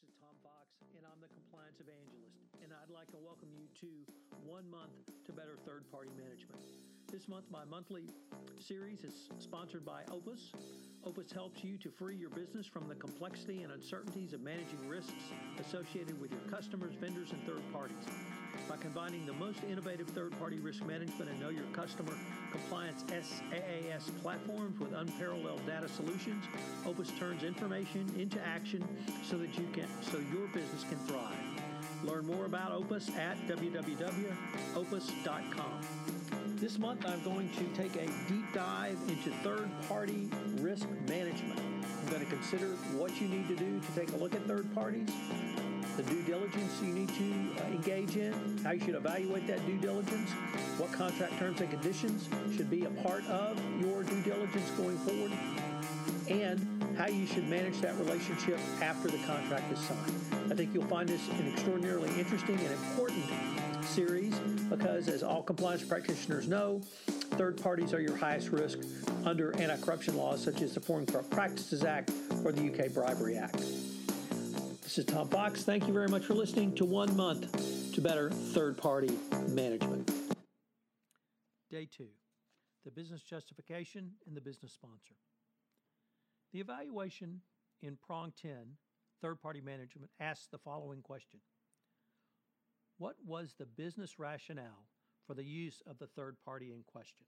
This is Tom Fox, and I'm the compliance evangelist. And I'd like to welcome you to One Month to Better Third Party Management. This month, my monthly series is sponsored by Opus. Opus helps you to free your business from the complexity and uncertainties of managing risks associated with your customers, vendors, and third parties. By combining the most innovative third party risk management and know your customer compliance SaaS platforms with unparalleled data solutions, Opus turns information into action so that you can so your business can thrive. Learn more about Opus at www.opus.com. This month I'm going to take a deep dive into third party risk management. I'm going to consider what you need to do to take a look at third parties, the due diligence you need to uh, engage in, how you should evaluate that due diligence, what contract terms and conditions should be a part of your due diligence going forward, and how you should manage that relationship after the contract is signed. I think you'll find this an extraordinarily interesting and important series because, as all compliance practitioners know, third parties are your highest risk under anti corruption laws such as the Foreign Corrupt Practices Act or the UK Bribery Act. This is Tom Fox. Thank you very much for listening to One Month to Better Third Party Management. Day two the business justification and the business sponsor. The evaluation in prong 10, third party management, asks the following question What was the business rationale for the use of the third party in question?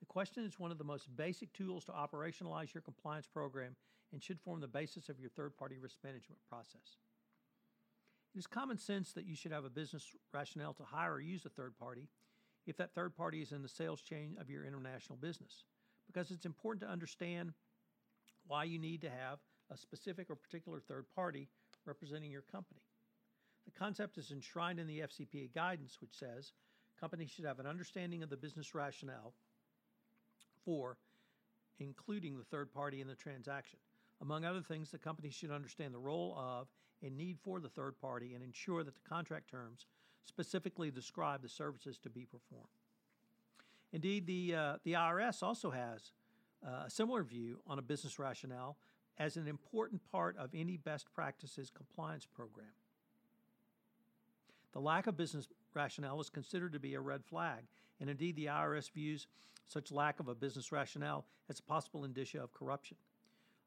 The question is one of the most basic tools to operationalize your compliance program and should form the basis of your third party risk management process. It is common sense that you should have a business rationale to hire or use a third party if that third party is in the sales chain of your international business, because it's important to understand why you need to have a specific or particular third party representing your company. The concept is enshrined in the FCPA guidance, which says companies should have an understanding of the business rationale for including the third party in the transaction. Among other things, the company should understand the role of and need for the third party and ensure that the contract terms specifically describe the services to be performed. Indeed, the, uh, the IRS also has uh, a similar view on a business rationale as an important part of any best practices compliance program. The lack of business rationale is considered to be a red flag, and indeed the IRS views such lack of a business rationale as a possible indicia of corruption.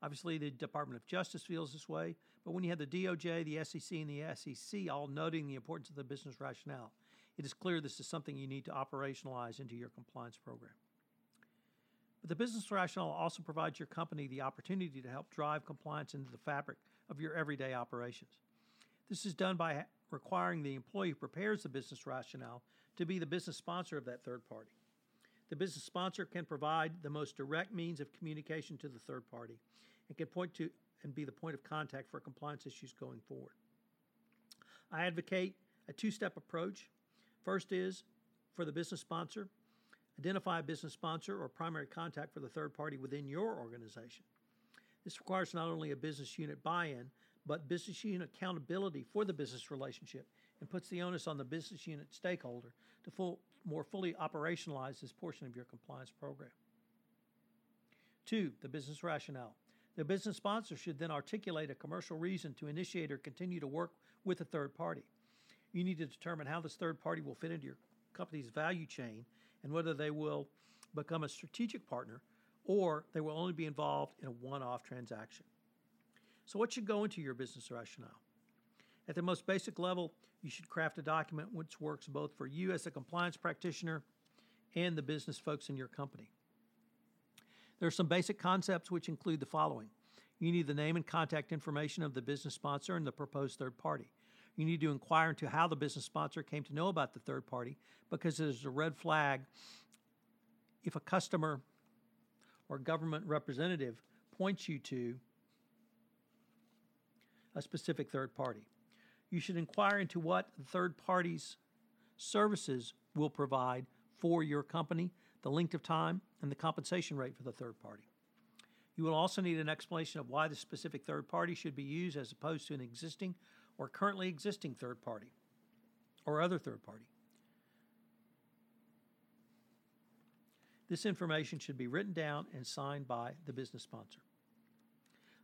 Obviously, the Department of Justice feels this way, but when you have the DOJ, the SEC, and the SEC all noting the importance of the business rationale, it is clear this is something you need to operationalize into your compliance program. But the business rationale also provides your company the opportunity to help drive compliance into the fabric of your everyday operations. This is done by requiring the employee who prepares the business rationale to be the business sponsor of that third party. The business sponsor can provide the most direct means of communication to the third party and can point to and be the point of contact for compliance issues going forward. I advocate a two step approach. First is for the business sponsor, identify a business sponsor or primary contact for the third party within your organization. This requires not only a business unit buy in, but business unit accountability for the business relationship and puts the onus on the business unit stakeholder to full, more fully operationalize this portion of your compliance program. Two, the business rationale. The business sponsor should then articulate a commercial reason to initiate or continue to work with a third party. You need to determine how this third party will fit into your company's value chain and whether they will become a strategic partner or they will only be involved in a one off transaction. So, what should go into your business rationale? At the most basic level, you should craft a document which works both for you as a compliance practitioner and the business folks in your company. There are some basic concepts which include the following you need the name and contact information of the business sponsor and the proposed third party. You need to inquire into how the business sponsor came to know about the third party because it is a red flag if a customer or government representative points you to a specific third party. You should inquire into what third party's services will provide for your company, the length of time, and the compensation rate for the third party. You will also need an explanation of why the specific third party should be used as opposed to an existing or currently existing third party or other third party. This information should be written down and signed by the business sponsor.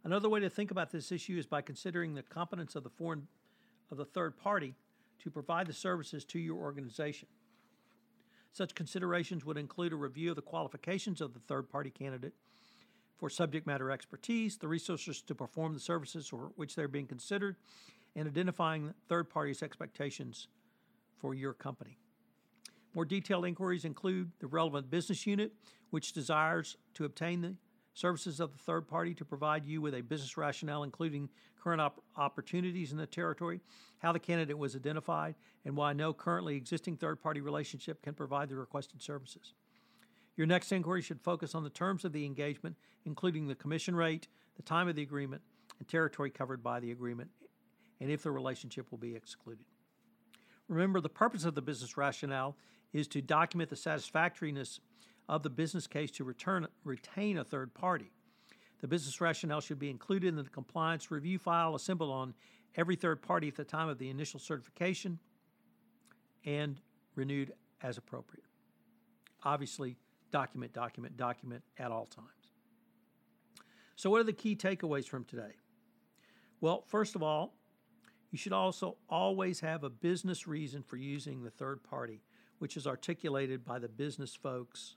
Another way to think about this issue is by considering the competence of the foreign of the third party to provide the services to your organization. Such considerations would include a review of the qualifications of the third party candidate for subject matter expertise, the resources to perform the services for which they're being considered, and identifying third parties' expectations for your company. More detailed inquiries include the relevant business unit, which desires to obtain the services of the third party to provide you with a business rationale, including current op- opportunities in the territory, how the candidate was identified, and why no currently existing third party relationship can provide the requested services. Your next inquiry should focus on the terms of the engagement, including the commission rate, the time of the agreement, and territory covered by the agreement, and if the relationship will be excluded. Remember, the purpose of the business rationale is to document the satisfactoriness of the business case to return, retain a third party. The business rationale should be included in the compliance review file assembled on every third party at the time of the initial certification and renewed as appropriate. Obviously, document, document, document at all times. So, what are the key takeaways from today? Well, first of all, you should also always have a business reason for using the third party, which is articulated by the business folks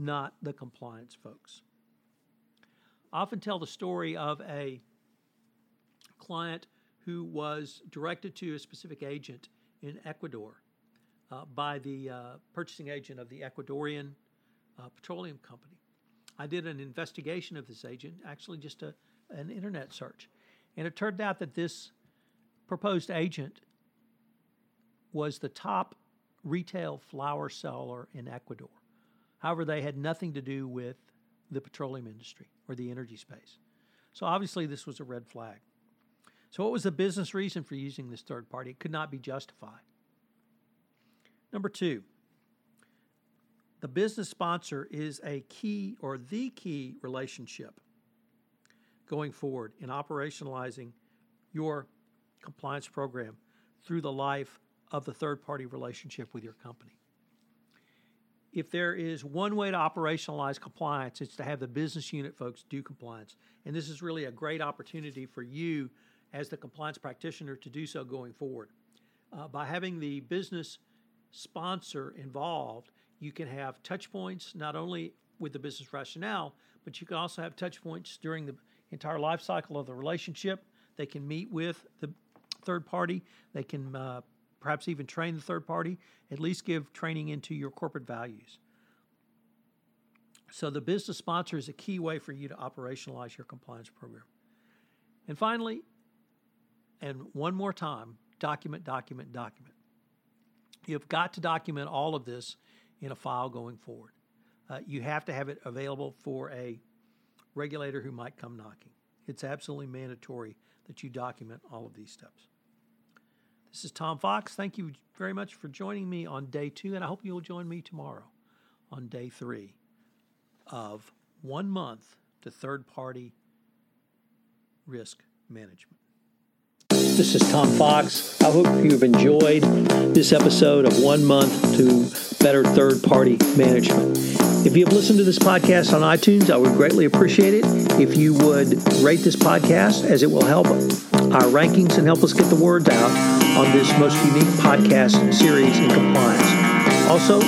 not the compliance folks. I often tell the story of a client who was directed to a specific agent in Ecuador uh, by the uh, purchasing agent of the Ecuadorian uh, petroleum company. I did an investigation of this agent, actually just a, an internet search, and it turned out that this proposed agent was the top retail flower seller in Ecuador. However, they had nothing to do with the petroleum industry or the energy space. So obviously, this was a red flag. So, what was the business reason for using this third party? It could not be justified. Number two, the business sponsor is a key or the key relationship going forward in operationalizing your compliance program through the life of the third party relationship with your company if there is one way to operationalize compliance, it's to have the business unit folks do compliance. And this is really a great opportunity for you as the compliance practitioner to do so going forward. Uh, by having the business sponsor involved, you can have touch points not only with the business rationale, but you can also have touch points during the entire life cycle of the relationship. They can meet with the third party. They can uh, perhaps even train the third party, at least give training into your corporate values. So, the business sponsor is a key way for you to operationalize your compliance program. And finally, and one more time, document, document, document. You've got to document all of this in a file going forward. Uh, you have to have it available for a regulator who might come knocking. It's absolutely mandatory that you document all of these steps. This is Tom Fox. Thank you very much for joining me on day two, and I hope you'll join me tomorrow on day three of one month to third party risk management. This is Tom Fox. I hope you've enjoyed this episode of One Month to Better Third Party Management. If you have listened to this podcast on iTunes, I would greatly appreciate it if you would rate this podcast, as it will help our rankings and help us get the word out on this most unique podcast series in compliance. Also,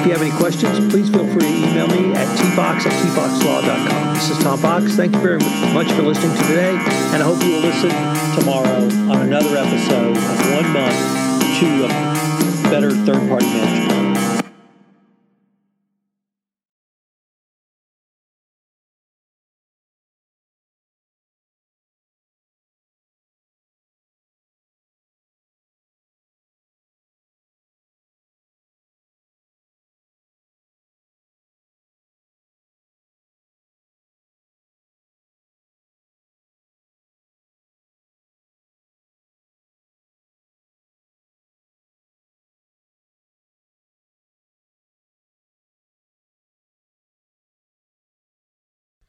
if you have any questions, please feel free to email me at tfox at tfoxlaw.com. This is Tom Fox. Thank you very much for listening to today, and I hope you will listen tomorrow on another episode of One Month to a Better Third Party Management.